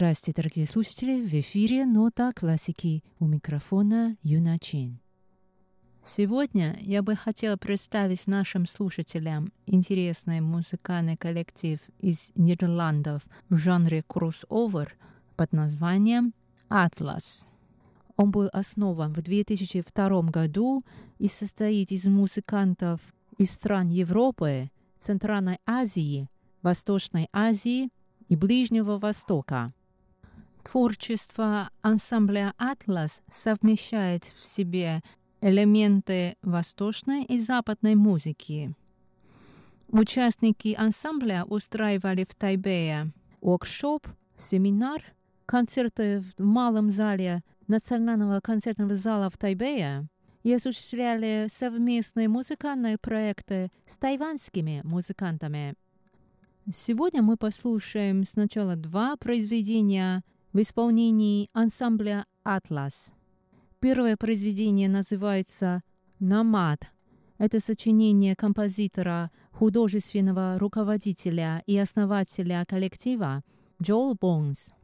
Здравствуйте, дорогие слушатели! В эфире «Нота классики» у микрофона Юна Чин. Сегодня я бы хотела представить нашим слушателям интересный музыкальный коллектив из Нидерландов в жанре кроссовер под названием «Атлас». Он был основан в 2002 году и состоит из музыкантов из стран Европы, Центральной Азии, Восточной Азии и Ближнего Востока. Творчество ансамбля «Атлас» совмещает в себе элементы восточной и западной музыки. Участники ансамбля устраивали в Тайбэе воркшоп, семинар, концерты в малом зале Национального концертного зала в Тайбэе и осуществляли совместные музыкальные проекты с тайваньскими музыкантами. Сегодня мы послушаем сначала два произведения в исполнении ансамбля «Атлас». Первое произведение называется «Намад». Это сочинение композитора, художественного руководителя и основателя коллектива Джоэл Бонс.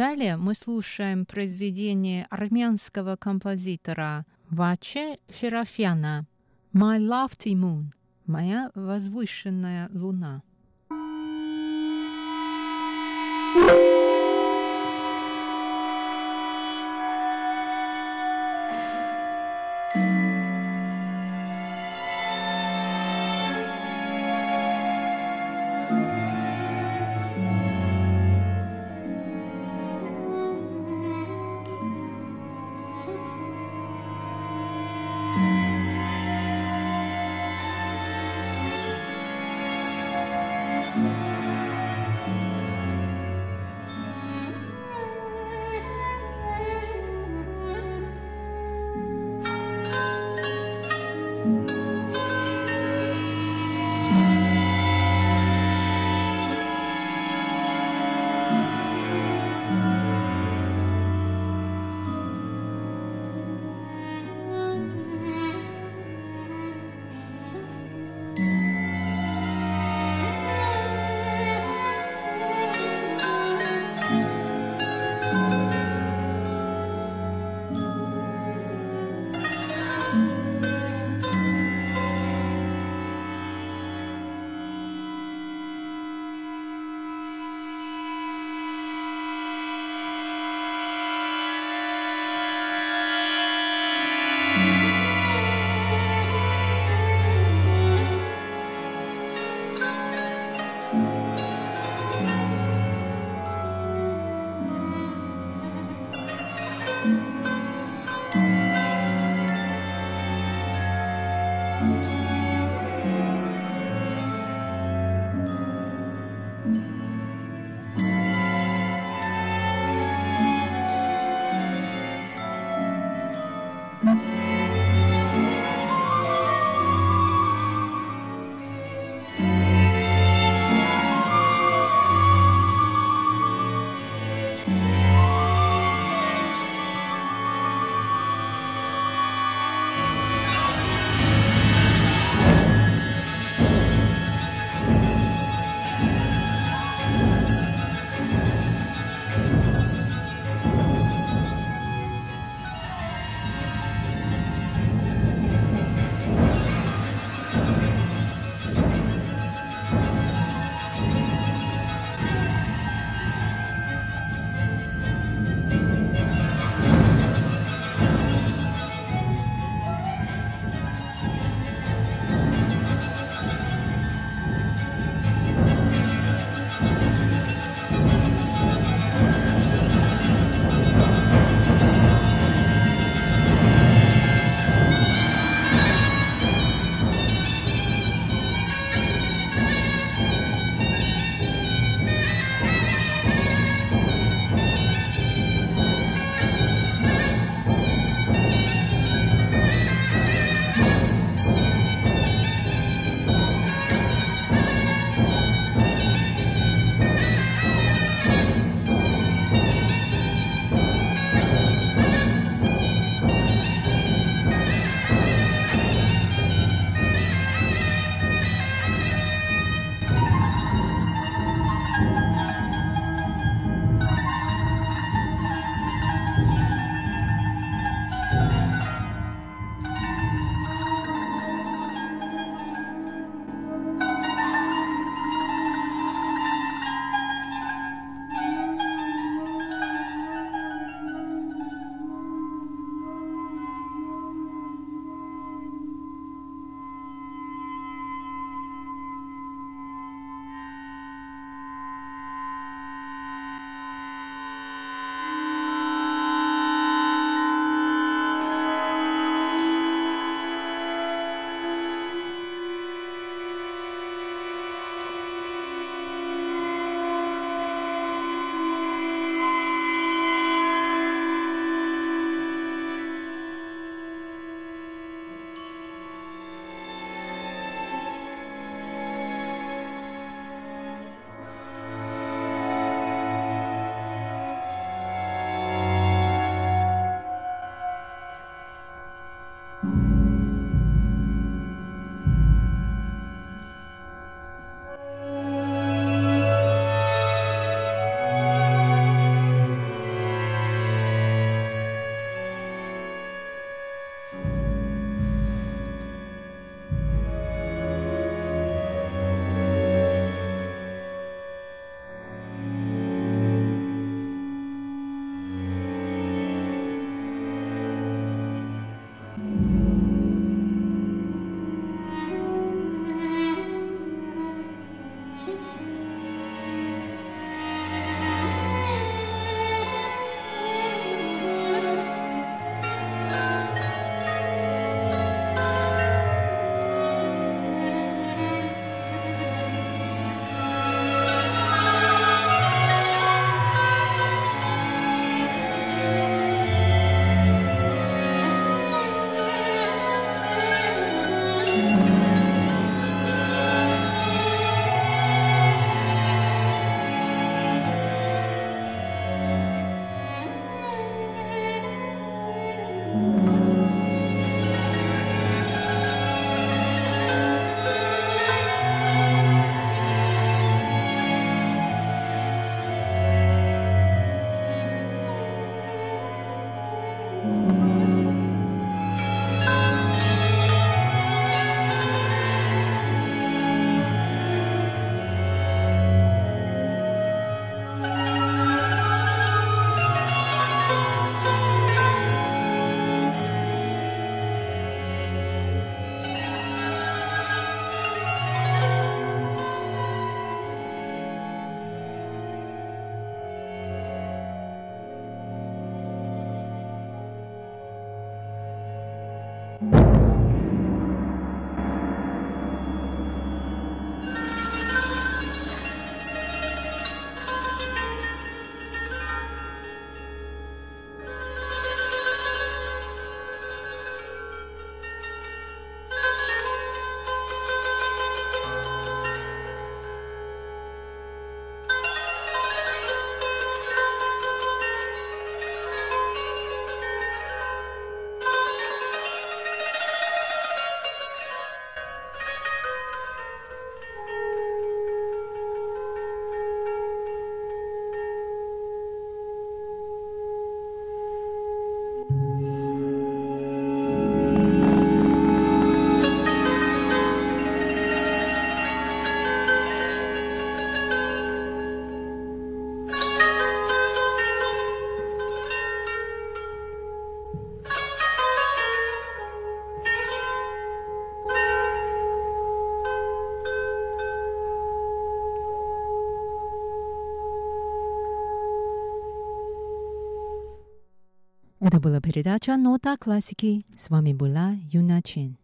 Далее мы слушаем произведение армянского композитора Ваче Шерафяна «My Lofty Moon» – «Моя возвышенная луна». thank you Это была передача «Нота классики». С вами была Юна Чин.